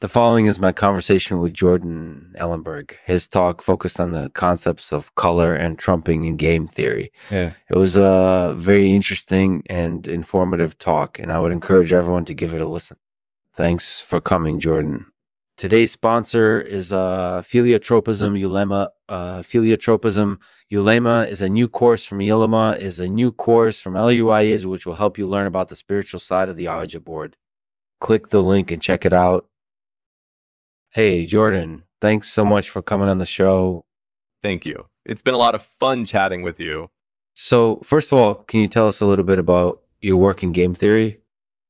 The following is my conversation with Jordan Ellenberg. His talk focused on the concepts of color and trumping in game theory. Yeah. It was a very interesting and informative talk, and I would encourage everyone to give it a listen. Thanks for coming, Jordan. Today's sponsor is uh, Philiotropism Ulema. Uh, Ulema is a new course from Ulema, is a new course from LUIs, which will help you learn about the spiritual side of the Ouija board. Click the link and check it out. Hey, Jordan, thanks so much for coming on the show. Thank you. It's been a lot of fun chatting with you. So, first of all, can you tell us a little bit about your work in game theory?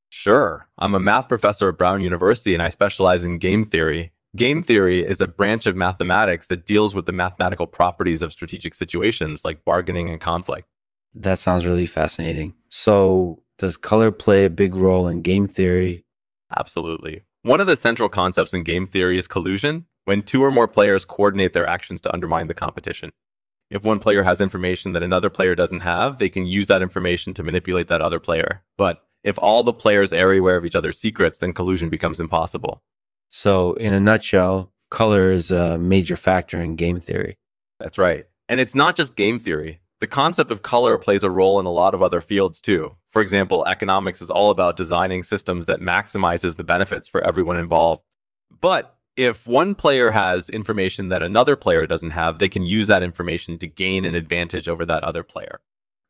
Sure. I'm a math professor at Brown University and I specialize in game theory. Game theory is a branch of mathematics that deals with the mathematical properties of strategic situations like bargaining and conflict. That sounds really fascinating. So, does color play a big role in game theory? Absolutely. One of the central concepts in game theory is collusion, when two or more players coordinate their actions to undermine the competition. If one player has information that another player doesn't have, they can use that information to manipulate that other player. But if all the players are aware of each other's secrets, then collusion becomes impossible. So, in a nutshell, color is a major factor in game theory. That's right. And it's not just game theory. The concept of color plays a role in a lot of other fields too. For example, economics is all about designing systems that maximizes the benefits for everyone involved. But if one player has information that another player doesn't have, they can use that information to gain an advantage over that other player.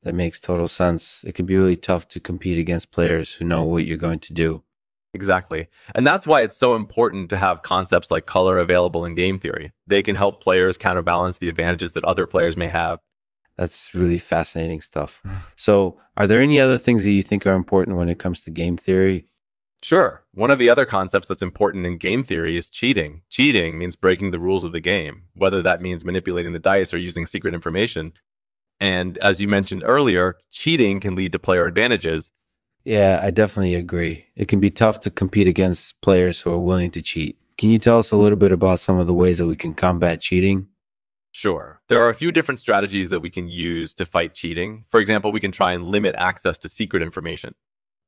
That makes total sense. It can be really tough to compete against players who know what you're going to do. Exactly. And that's why it's so important to have concepts like color available in game theory. They can help players counterbalance the advantages that other players may have. That's really fascinating stuff. So, are there any other things that you think are important when it comes to game theory? Sure. One of the other concepts that's important in game theory is cheating. Cheating means breaking the rules of the game, whether that means manipulating the dice or using secret information. And as you mentioned earlier, cheating can lead to player advantages. Yeah, I definitely agree. It can be tough to compete against players who are willing to cheat. Can you tell us a little bit about some of the ways that we can combat cheating? Sure. There are a few different strategies that we can use to fight cheating. For example, we can try and limit access to secret information,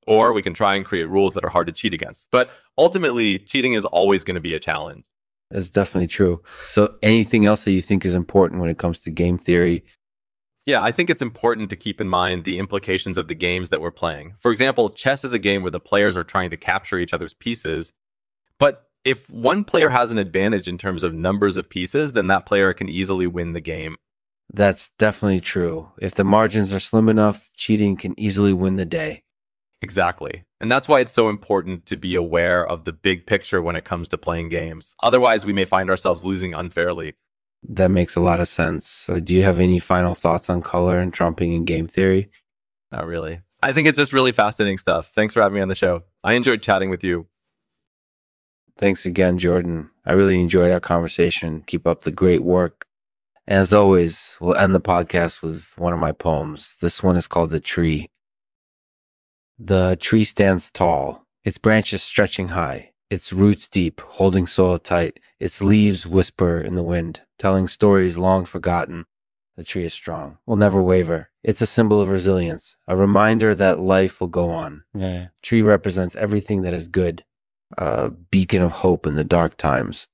or we can try and create rules that are hard to cheat against. But ultimately, cheating is always going to be a challenge. That's definitely true. So, anything else that you think is important when it comes to game theory? Yeah, I think it's important to keep in mind the implications of the games that we're playing. For example, chess is a game where the players are trying to capture each other's pieces, but if one player has an advantage in terms of numbers of pieces, then that player can easily win the game. That's definitely true. If the margins are slim enough, cheating can easily win the day. Exactly. And that's why it's so important to be aware of the big picture when it comes to playing games. Otherwise, we may find ourselves losing unfairly. That makes a lot of sense. So, do you have any final thoughts on color and trumping in game theory? Not really. I think it's just really fascinating stuff. Thanks for having me on the show. I enjoyed chatting with you. Thanks again, Jordan. I really enjoyed our conversation. Keep up the great work. And as always, we'll end the podcast with one of my poems. This one is called The Tree. The tree stands tall, its branches stretching high, its roots deep, holding soil tight, its leaves whisper in the wind, telling stories long forgotten. The tree is strong, will never waver. It's a symbol of resilience, a reminder that life will go on. Yeah. Tree represents everything that is good, a beacon of hope in the dark times.